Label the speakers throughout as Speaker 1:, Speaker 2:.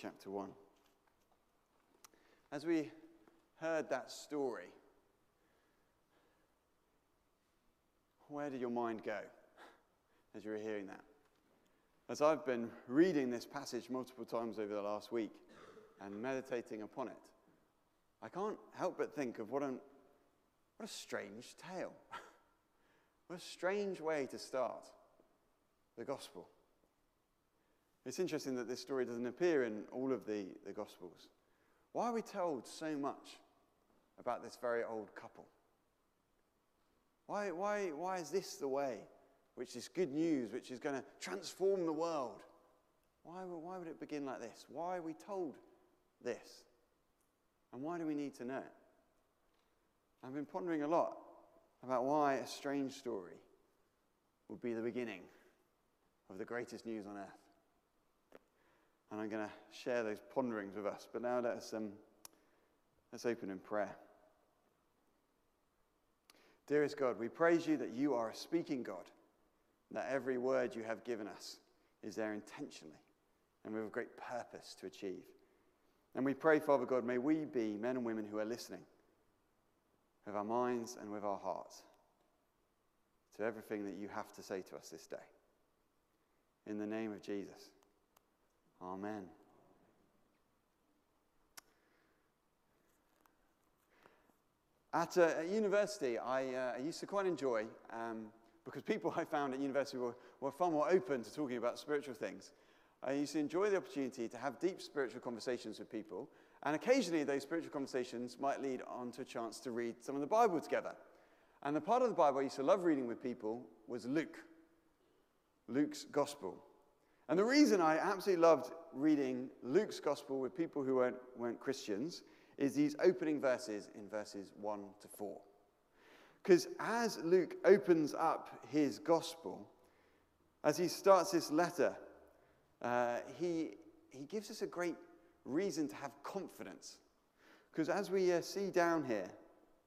Speaker 1: chapter 1. As we heard that story, where did your mind go as you were hearing that? As I've been reading this passage multiple times over the last week and meditating upon it, I can't help but think of what, an, what a strange tale. what a strange way to start the gospel. It's interesting that this story doesn't appear in all of the, the gospels. Why are we told so much about this very old couple? Why, why, why is this the way which is good news, which is going to transform the world? Why, why would it begin like this? Why are we told this? And why do we need to know it? I've been pondering a lot about why a strange story would be the beginning of the greatest news on earth. And I'm going to share those ponderings with us. But now let's, um, let's open in prayer. Dearest God, we praise you that you are a speaking God, that every word you have given us is there intentionally and with a great purpose to achieve. And we pray, Father God, may we be men and women who are listening with our minds and with our hearts to everything that you have to say to us this day. In the name of Jesus. Amen. At, uh, at university, I, uh, I, used to quite enjoy, um, because people I found at university were, were far more open to talking about spiritual things. I used to enjoy the opportunity to have deep spiritual conversations with people, and occasionally those spiritual conversations might lead on to a chance to read some of the Bible together. And the part of the Bible I used to love reading with people was Luke, Luke's Gospel. And the reason I absolutely loved reading Luke's Gospel with people who weren't, weren't Christians is these opening verses in verses 1 to 4. Because as Luke opens up his Gospel, as he starts this letter, uh, he, he gives us a great reason to have confidence. Because as we uh, see down here,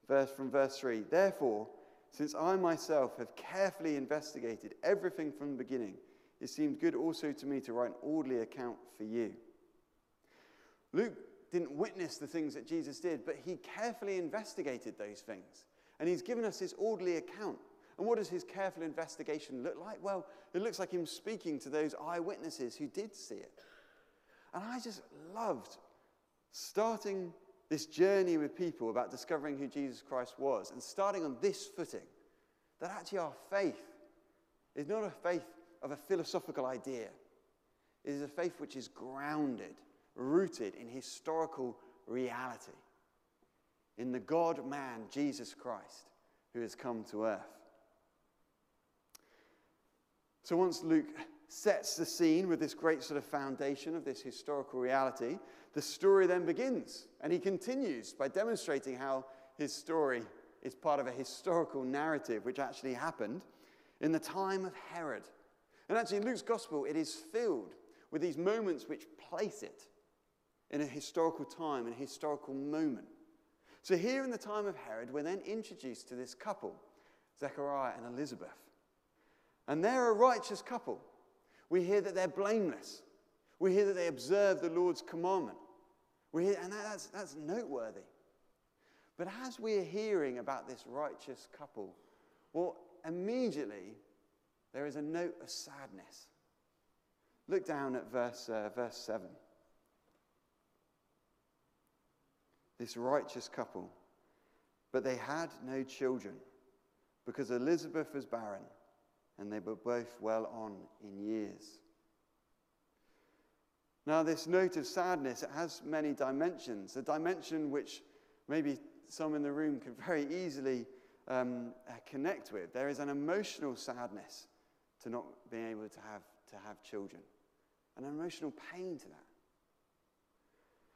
Speaker 1: verse from verse 3, therefore, since I myself have carefully investigated everything from the beginning, it seemed good also to me to write an orderly account for you. Luke didn't witness the things that Jesus did, but he carefully investigated those things. And he's given us this orderly account. And what does his careful investigation look like? Well, it looks like him speaking to those eyewitnesses who did see it. And I just loved starting this journey with people about discovering who Jesus Christ was and starting on this footing that actually our faith is not a faith of a philosophical idea, it is a faith which is grounded, rooted in historical reality, in the God man, Jesus Christ, who has come to earth. So once Luke sets the scene with this great sort of foundation of this historical reality, the story then begins. And he continues by demonstrating how his story is part of a historical narrative which actually happened in the time of Herod. And actually, in Luke's gospel, it is filled with these moments which place it in a historical time, in a historical moment. So, here in the time of Herod, we're then introduced to this couple, Zechariah and Elizabeth. And they're a righteous couple. We hear that they're blameless. We hear that they observe the Lord's commandment. We hear, and that's, that's noteworthy. But as we're hearing about this righteous couple, well, immediately there is a note of sadness. Look down at verse, uh, verse 7. This righteous couple, but they had no children because Elizabeth was barren and they were both well on in years. Now, this note of sadness it has many dimensions. A dimension which maybe some in the room can very easily um, uh, connect with. There is an emotional sadness to not being able to have, to have children, an emotional pain to that.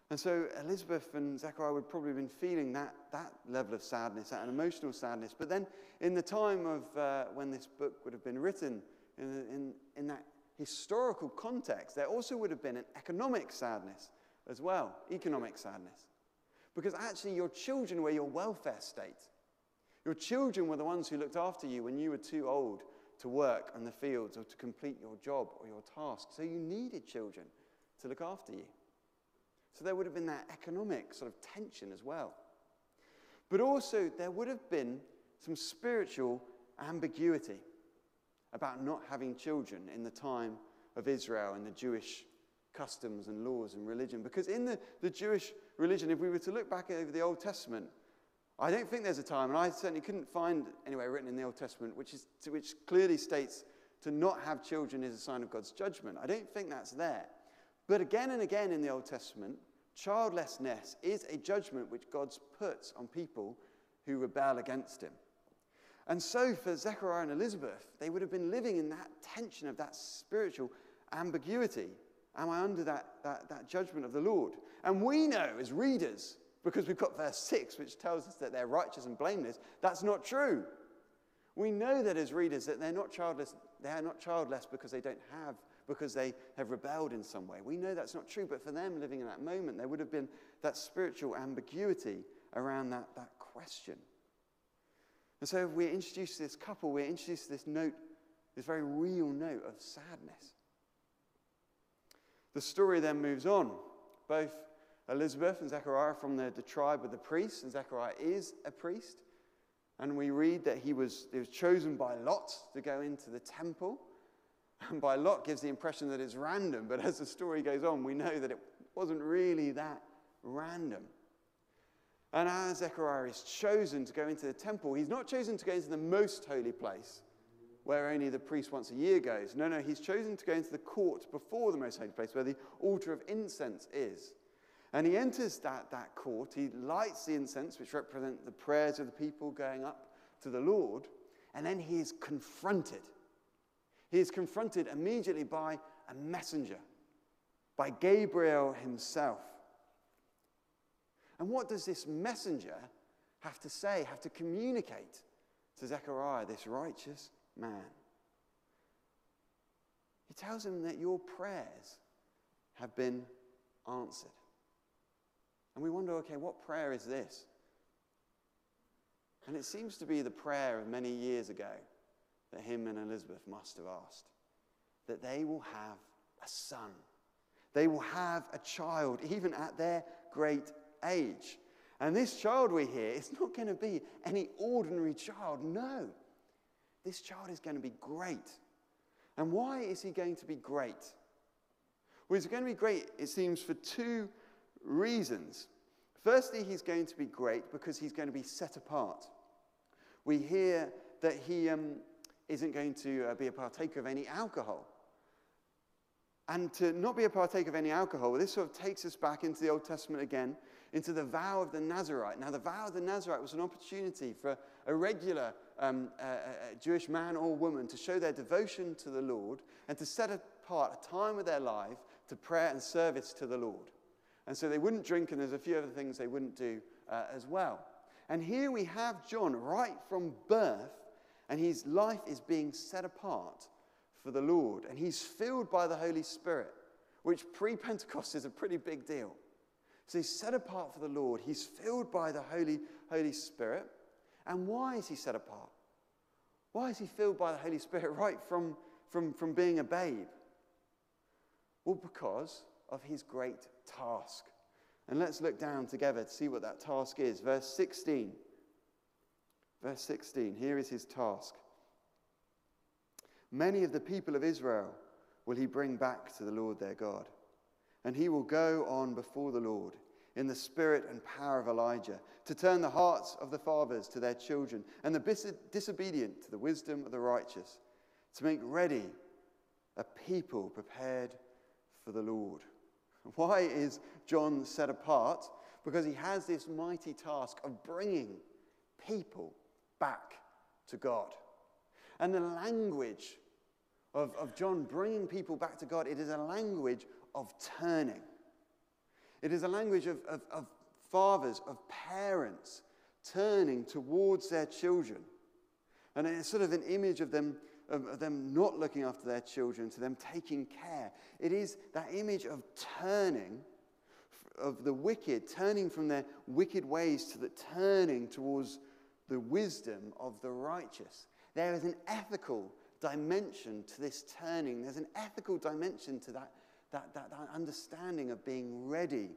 Speaker 1: And so Elizabeth and Zechariah would probably have been feeling that, that level of sadness, that emotional sadness. But then, in the time of uh, when this book would have been written, in, in, in that historical context, there also would have been an economic sadness as well, economic sadness. Because actually, your children were your welfare state. Your children were the ones who looked after you when you were too old to work in the fields or to complete your job or your task. So you needed children to look after you. So there would have been that economic sort of tension as well. But also, there would have been some spiritual ambiguity about not having children in the time of Israel and the Jewish customs and laws and religion. Because in the, the Jewish religion, if we were to look back over the Old Testament, I don't think there's a time, and I certainly couldn't find anywhere written in the Old Testament which, is, which clearly states to not have children is a sign of God's judgment. I don't think that's there. But again and again in the Old Testament, childlessness is a judgment which God puts on people who rebel against him. And so for Zechariah and Elizabeth, they would have been living in that tension of that spiritual ambiguity. Am I under that, that, that judgment of the Lord? And we know as readers, because we've got verse 6, which tells us that they're righteous and blameless, that's not true. We know that as readers that they're not childless, they are not childless because they don't have, because they have rebelled in some way. We know that's not true, but for them living in that moment, there would have been that spiritual ambiguity around that, that question. And so we're introduced to this couple, we're introduced to this note, this very real note of sadness. The story then moves on. Both Elizabeth and Zechariah from the, the tribe of the priests, and Zechariah is a priest. And we read that he was, he was chosen by Lot to go into the temple. And by Lot gives the impression that it's random, but as the story goes on, we know that it wasn't really that random. And as Zechariah is chosen to go into the temple, he's not chosen to go into the most holy place where only the priest once a year goes. No, no, he's chosen to go into the court before the most holy place where the altar of incense is. And he enters that, that court, he lights the incense, which represent the prayers of the people going up to the Lord, and then he is confronted. He is confronted immediately by a messenger, by Gabriel himself. And what does this messenger have to say, have to communicate to Zechariah, this righteous man. He tells him that your prayers have been answered. And we wonder, okay, what prayer is this? And it seems to be the prayer of many years ago that him and Elizabeth must have asked that they will have a son. They will have a child, even at their great age. And this child we hear is not going to be any ordinary child. No. This child is going to be great. And why is he going to be great? Well, he's going to be great, it seems, for two reasons. Firstly, he's going to be great because he's going to be set apart. We hear that he um, isn't going to uh, be a partaker of any alcohol. And to not be a partaker of any alcohol, well, this sort of takes us back into the Old Testament again, into the vow of the Nazarite. Now, the vow of the Nazarite was an opportunity for a regular um, a, a Jewish man or woman to show their devotion to the Lord and to set apart a time of their life to prayer and service to the Lord. And so they wouldn't drink, and there's a few other things they wouldn't do uh, as well. And here we have John right from birth, and his life is being set apart for the Lord. And he's filled by the Holy Spirit, which pre Pentecost is a pretty big deal. So he's set apart for the Lord. He's filled by the Holy, Holy Spirit. And why is he set apart? Why is he filled by the Holy Spirit right from, from, from being a babe? Well, because of his great task. And let's look down together to see what that task is. Verse 16. Verse 16. Here is his task. Many of the people of Israel will he bring back to the Lord their God, and he will go on before the Lord in the spirit and power of Elijah, to turn the hearts of the fathers to their children, and the disobedient to the wisdom of the righteous, to make ready a people prepared for the Lord. Why is John set apart? Because he has this mighty task of bringing people back to God. And the language of, of John bringing people back to God, it is a language of turning. It is a language of, of, of fathers, of parents turning towards their children. And it's sort of an image of them, of them not looking after their children, to them taking care. It is that image of turning of the wicked, turning from their wicked ways to the turning towards the wisdom of the righteous. There is an ethical dimension to this turning. There's an ethical dimension to that that, that, that understanding of being ready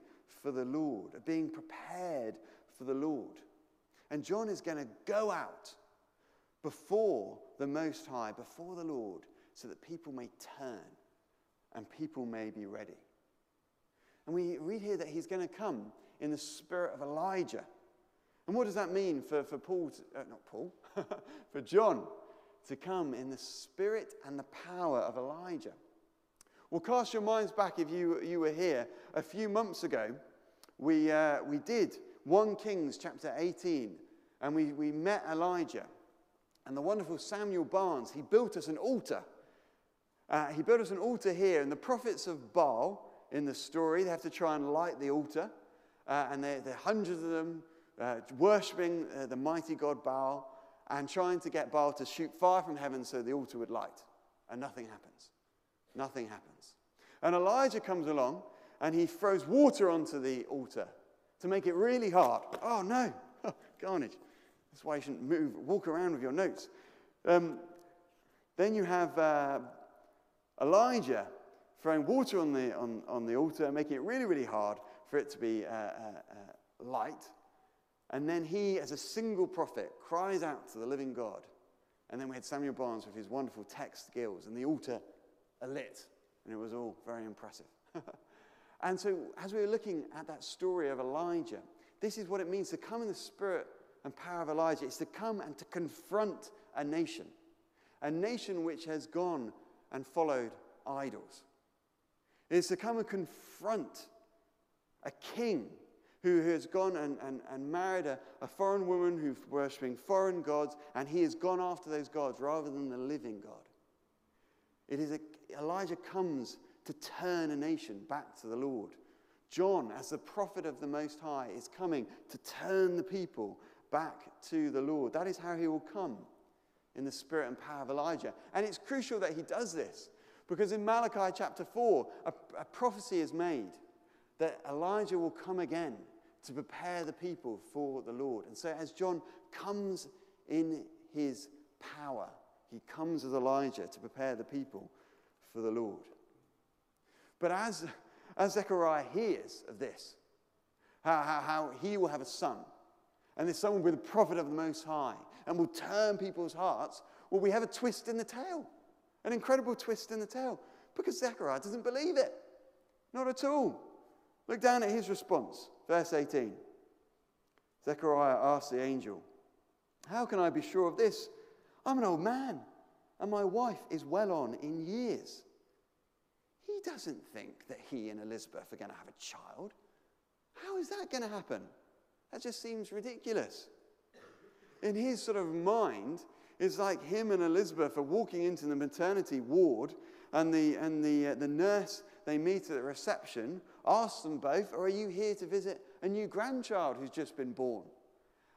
Speaker 1: for the Lord, of being prepared for the Lord. And John is going to go out before the Most High, before the Lord, so that people may turn and people may be ready. And we read here that he's going to come in the spirit of Elijah. And what does that mean for, for Paul, to, uh, not Paul, for John to come in the spirit and the power of Elijah? Well, cast your minds back if you, you were here. A few months ago, we, uh, we did 1 Kings chapter 18, and we, we met Elijah. And the wonderful Samuel Barnes, he built us an altar. Uh, he built us an altar here, and the prophets of Baal in the story, they have to try and light the altar. Uh, and there, are hundreds of them uh, worshipping uh, the mighty God Baal and trying to get Baal to shoot fire from heaven so the altar would light. And nothing happens. Nothing happens. And Elijah comes along and he throws water onto the altar to make it really hard. Oh no, oh, carnage. That's why you shouldn't move, walk around with your notes. Um, then you have uh, Elijah throwing water on the, on, on the altar, making it really, really hard for it to be uh, uh, uh, light. And then he, as a single prophet, cries out to the living God. And then we had Samuel Barnes with his wonderful text skills, and the altar lit. And it was all very impressive. and so, as we were looking at that story of Elijah, this is what it means to come in the spirit and power of Elijah. is to come and to confront a nation, a nation which has gone and followed idols. It's to come and confront a king who has gone and, and, and married a, a foreign woman who's worshipping foreign gods, and he has gone after those gods rather than the living God. It is a, Elijah comes to turn a nation back to the Lord. John, as the prophet of the Most High, is coming to turn the people back to the Lord. That is how he will come in the spirit and power of Elijah. And it's crucial that he does this because in Malachi chapter 4, a, a prophecy is made that Elijah will come again to prepare the people for the Lord. And so, as John comes in his power, he comes as Elijah to prepare the people for the Lord. But as, as Zechariah hears of this, how, how, how he will have a son, and this someone be the prophet of the Most High, and will turn people's hearts, well, we have a twist in the tale, an incredible twist in the tale, because Zechariah doesn't believe it. Not at all. Look down at his response, verse 18. Zechariah asked the angel, How can I be sure of this? I'm an old man, and my wife is well on in years. He doesn't think that he and Elizabeth are going to have a child. How is that going to happen? That just seems ridiculous. In his sort of mind, it's like him and Elizabeth are walking into the maternity ward, and the, and the, uh, the nurse they meet at the reception asks them both, Are you here to visit a new grandchild who's just been born?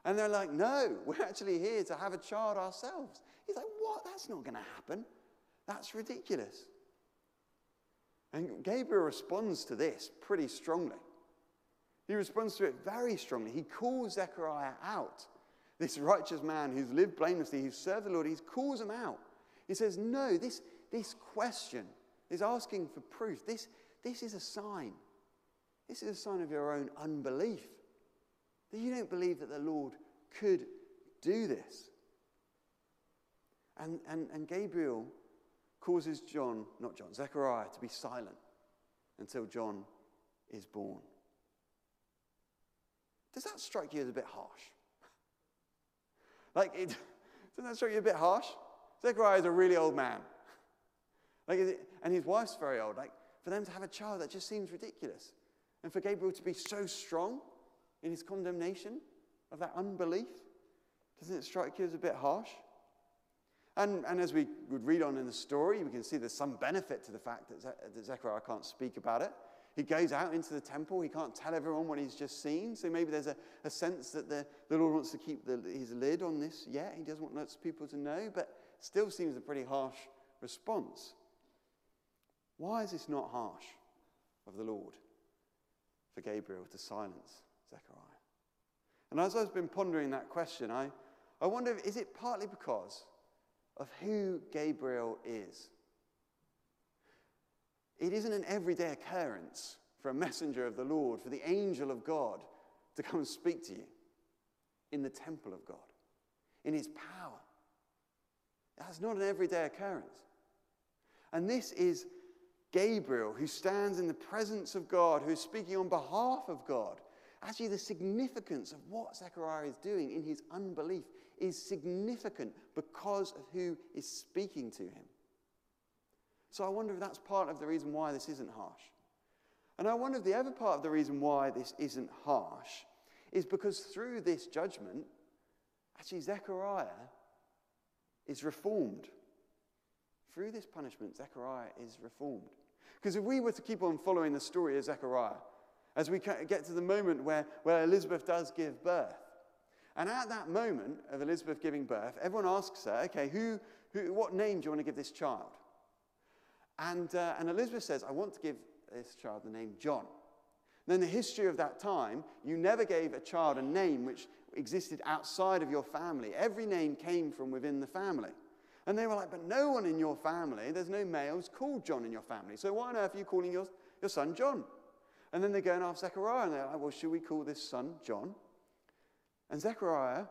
Speaker 1: And they're like, No, we're actually here to have a child ourselves. He's like, What? That's not going to happen. That's ridiculous. And Gabriel responds to this pretty strongly. He responds to it very strongly. He calls Zechariah out, this righteous man who's lived blamelessly, who's served the Lord. He calls him out. He says, No, this, this question is asking for proof. This, this is a sign. This is a sign of your own unbelief. That you don't believe that the Lord could do this. And, and, and Gabriel causes John, not John, Zechariah, to be silent until John is born. Does that strike you as a bit harsh? like, it, doesn't that strike you a bit harsh? Zechariah is a really old man. Like, and his wife's very old. Like, for them to have a child, that just seems ridiculous. And for Gabriel to be so strong in his condemnation of that unbelief, doesn't it strike you as a bit harsh? And, and as we would read on in the story, we can see there's some benefit to the fact that, Ze- that Zechariah can't speak about it. He goes out into the temple. He can't tell everyone what he's just seen. So maybe there's a, a sense that the, the Lord wants to keep the, his lid on this yet. He doesn't want lots of people to know, but still seems a pretty harsh response. Why is this not harsh of the Lord for Gabriel to silence Zechariah? And as I've been pondering that question, I, I wonder if, is it partly because of who Gabriel is? It isn't an everyday occurrence for a messenger of the Lord, for the angel of God to come and speak to you in the temple of God, in his power. That's not an everyday occurrence. And this is Gabriel, who stands in the presence of God, who's speaking on behalf of God. Actually, the significance of what Zechariah is doing in his unbelief is significant because of who is speaking to him. So I wonder if that's part of the reason why this isn't harsh. And I wonder if the other part of the reason why this isn't harsh is because through this judgment, actually, Zechariah is reformed. Through this punishment, Zechariah is reformed. Because if we were to keep on following the story of Zechariah, as we get to the moment where, where Elizabeth does give birth, and at that moment of Elizabeth giving birth, everyone asks her, okay, who, who, what name do you want to give this child? And, uh, and Elizabeth says, I want to give this child the name John. Then the history of that time, you never gave a child a name which existed outside of your family. Every name came from within the family. And they were like, but no one in your family, there's no males called John in your family. So why on earth are you calling your, your son John? And then they go and ask Zechariah, and they're like, well, should we call this son John? And Zechariah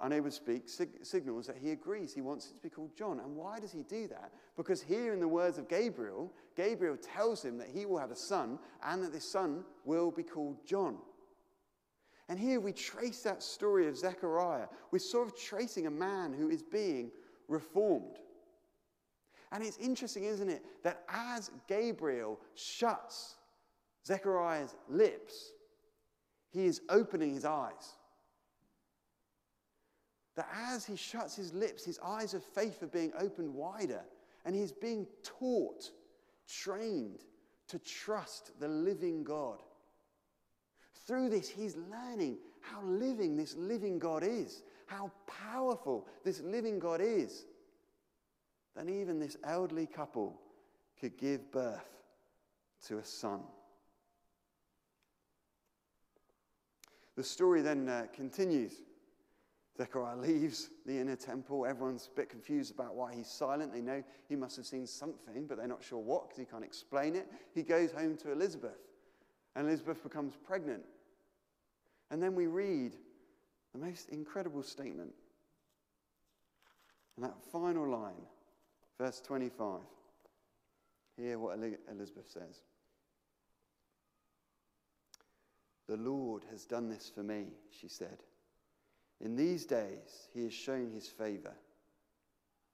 Speaker 1: unable to speak, sig- signals that he agrees he wants it to be called John. And why does he do that? Because here in the words of Gabriel, Gabriel tells him that he will have a son and that this son will be called John. And here we trace that story of Zechariah. We're sort of tracing a man who is being reformed. And it's interesting, isn't it, that as Gabriel shuts Zechariah's lips, he is opening his eyes that as he shuts his lips, his eyes of faith are being opened wider, and he's being taught, trained to trust the living God. Through this, he's learning how living this living God is, how powerful this living God is. Then, even this elderly couple could give birth to a son. The story then uh, continues Zechariah leaves the inner temple. Everyone's a bit confused about why he's silent. They know he must have seen something, but they're not sure what because he can't explain it. He goes home to Elizabeth, and Elizabeth becomes pregnant. And then we read the most incredible statement. And that final line, verse 25. Hear what Elizabeth says. The Lord has done this for me, she said. In these days, he has shown his favor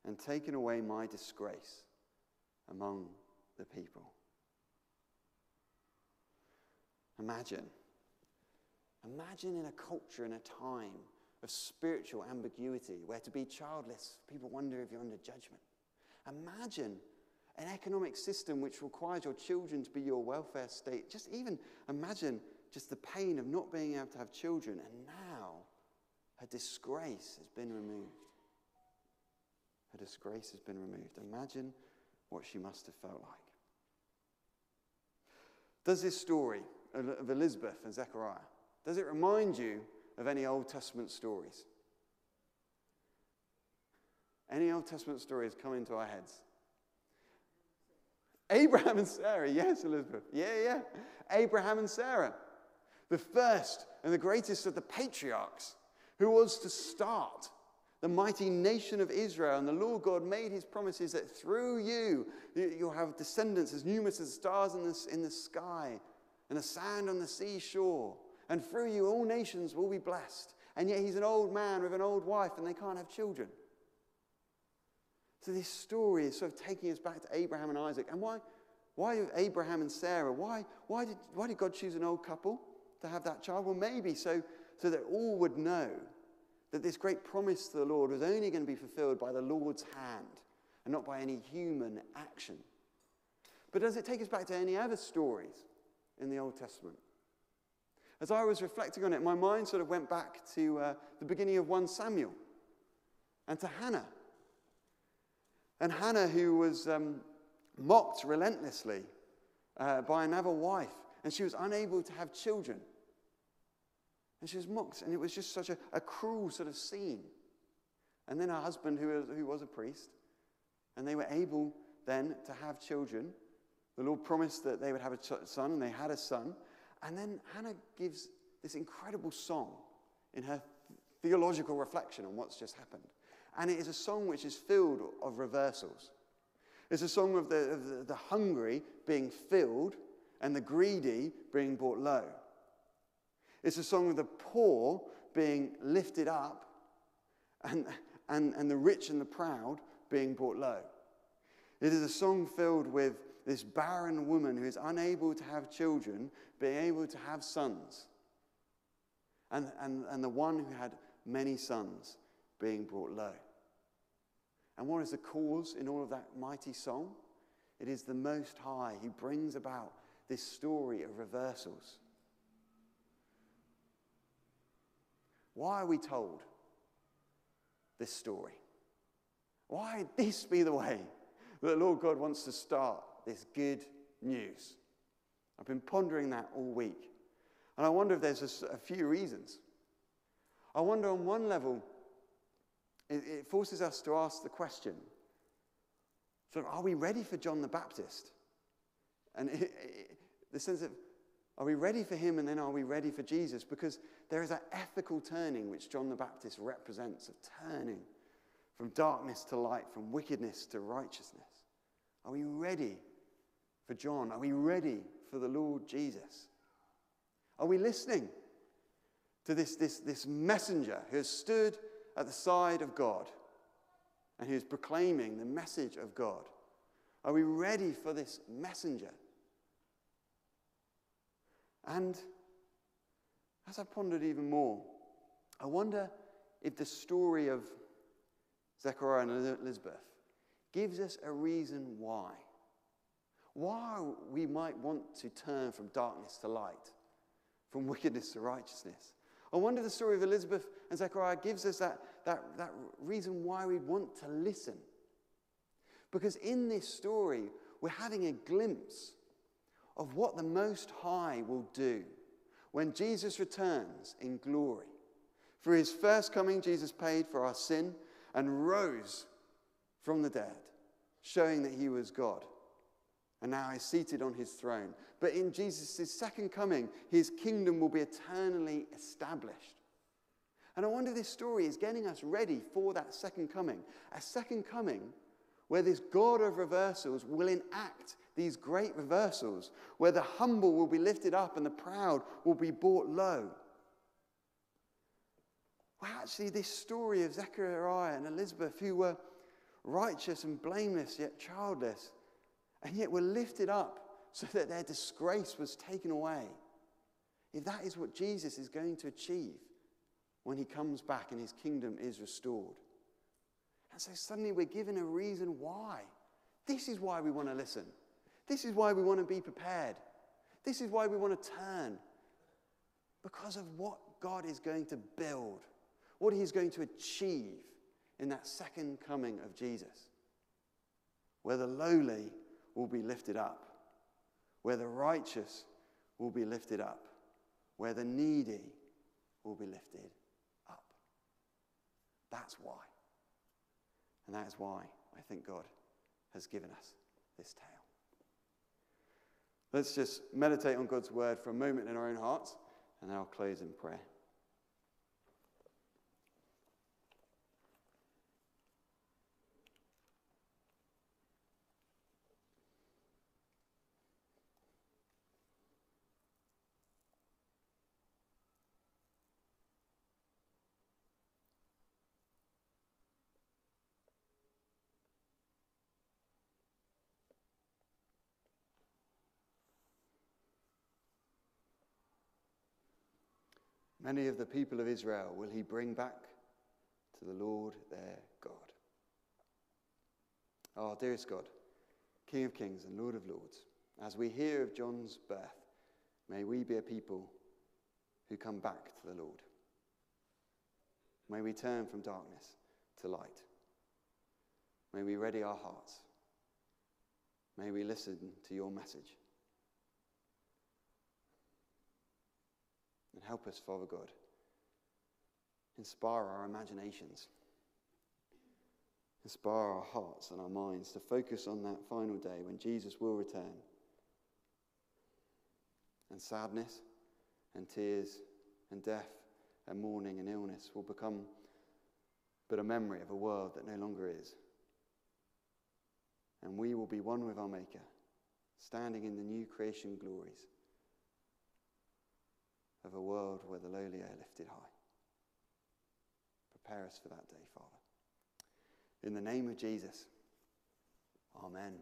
Speaker 1: and taken away my disgrace among the people. Imagine. Imagine in a culture, in a time of spiritual ambiguity, where to be childless, people wonder if you're under judgment. Imagine an economic system which requires your children to be your welfare state. Just even imagine just the pain of not being able to have children. And now, her disgrace has been removed. Her disgrace has been removed. Imagine what she must have felt like. Does this story of Elizabeth and Zechariah, does it remind you of any Old Testament stories? Any Old Testament stories come into our heads? Abraham and Sarah, yes, Elizabeth. Yeah, yeah. Abraham and Sarah, the first and the greatest of the patriarchs who was to start the mighty nation of Israel. And the Lord God made his promises that through you, you'll have descendants as numerous as stars in the, in the sky and the sand on the seashore. And through you, all nations will be blessed. And yet he's an old man with an old wife, and they can't have children. So this story is sort of taking us back to Abraham and Isaac. And why, why Abraham and Sarah? Why, why, did, why did God choose an old couple to have that child? Well, maybe so so that all would know that this great promise to the Lord was only going to be fulfilled by the Lord's hand and not by any human action. But does it take us back to any other stories in the Old Testament? As I was reflecting on it, my mind sort of went back to uh, the beginning of 1 Samuel and to Hannah. And Hannah, who was um, mocked relentlessly uh, by another wife, and she was unable to have children. And she was mocked, and it was just such a, a cruel sort of scene. And then her husband, who was, who was a priest, and they were able then to have children The Lord promised that they would have a son, and they had a son. And then Hannah gives this incredible song in her theological reflection on what's just happened. And it is a song which is filled of reversals. It's a song of the, of the, the hungry being filled and the greedy being brought low. It's a song of the poor being lifted up and, and, and the rich and the proud being brought low. It is a song filled with this barren woman who is unable to have children being able to have sons. And, and, and the one who had many sons being brought low. And what is the cause in all of that mighty song? It is the Most High who brings about this story of reversals. Why are we told this story? Why this be the way that the Lord God wants to start this good news? I've been pondering that all week. And I wonder if there's a, a few reasons. I wonder, on one level, it, it forces us to ask the question so, are we ready for John the Baptist? And it, it, the sense of, are we ready for him and then are we ready for Jesus? Because there is that ethical turning which John the Baptist represents of turning from darkness to light, from wickedness to righteousness. Are we ready for John? Are we ready for the Lord Jesus? Are we listening to this, this, this messenger who has stood at the side of God and who is proclaiming the message of God? Are we ready for this messenger? And as I pondered even more, I wonder if the story of Zechariah and Elizabeth gives us a reason why. Why we might want to turn from darkness to light, from wickedness to righteousness. I wonder if the story of Elizabeth and Zechariah gives us that, that, that reason why we want to listen. Because in this story, we're having a glimpse of what the Most High will do when Jesus returns in glory. For his first coming, Jesus paid for our sin and rose from the dead, showing that he was God. And now he's seated on his throne. But in Jesus' second coming, his kingdom will be eternally established. And I wonder this story is getting us ready for that second coming. A second coming where this God of reversals will enact these great reversals, where the humble will be lifted up and the proud will be brought low. Well, actually, this story of Zechariah and Elizabeth, who were righteous and blameless yet childless, and yet were lifted up so that their disgrace was taken away. If that is what Jesus is going to achieve when he comes back and his kingdom is restored. And so suddenly we're given a reason why. This is why we want to listen. This is why we want to be prepared. This is why we want to turn. Because of what God is going to build, what He's going to achieve in that second coming of Jesus, where the lowly will be lifted up, where the righteous will be lifted up, where the needy will be lifted up. That's why. And that is why I think God has given us this tale. Let's just meditate on God's word for a moment in our own hearts, and then I'll close in prayer. Many of the people of Israel will he bring back to the Lord their God. Our oh, dearest God, King of kings and Lord of lords, as we hear of John's birth, may we be a people who come back to the Lord. May we turn from darkness to light. May we ready our hearts. May we listen to your message. And help us, Father God. Inspire our imaginations. Inspire our hearts and our minds to focus on that final day when Jesus will return and sadness and tears and death and mourning and illness will become but a memory of a world that no longer is. And we will be one with our Maker, standing in the new creation glories of a world where the lowly are lifted high. Prepare us for that day, Father. In the name of Jesus, Amen.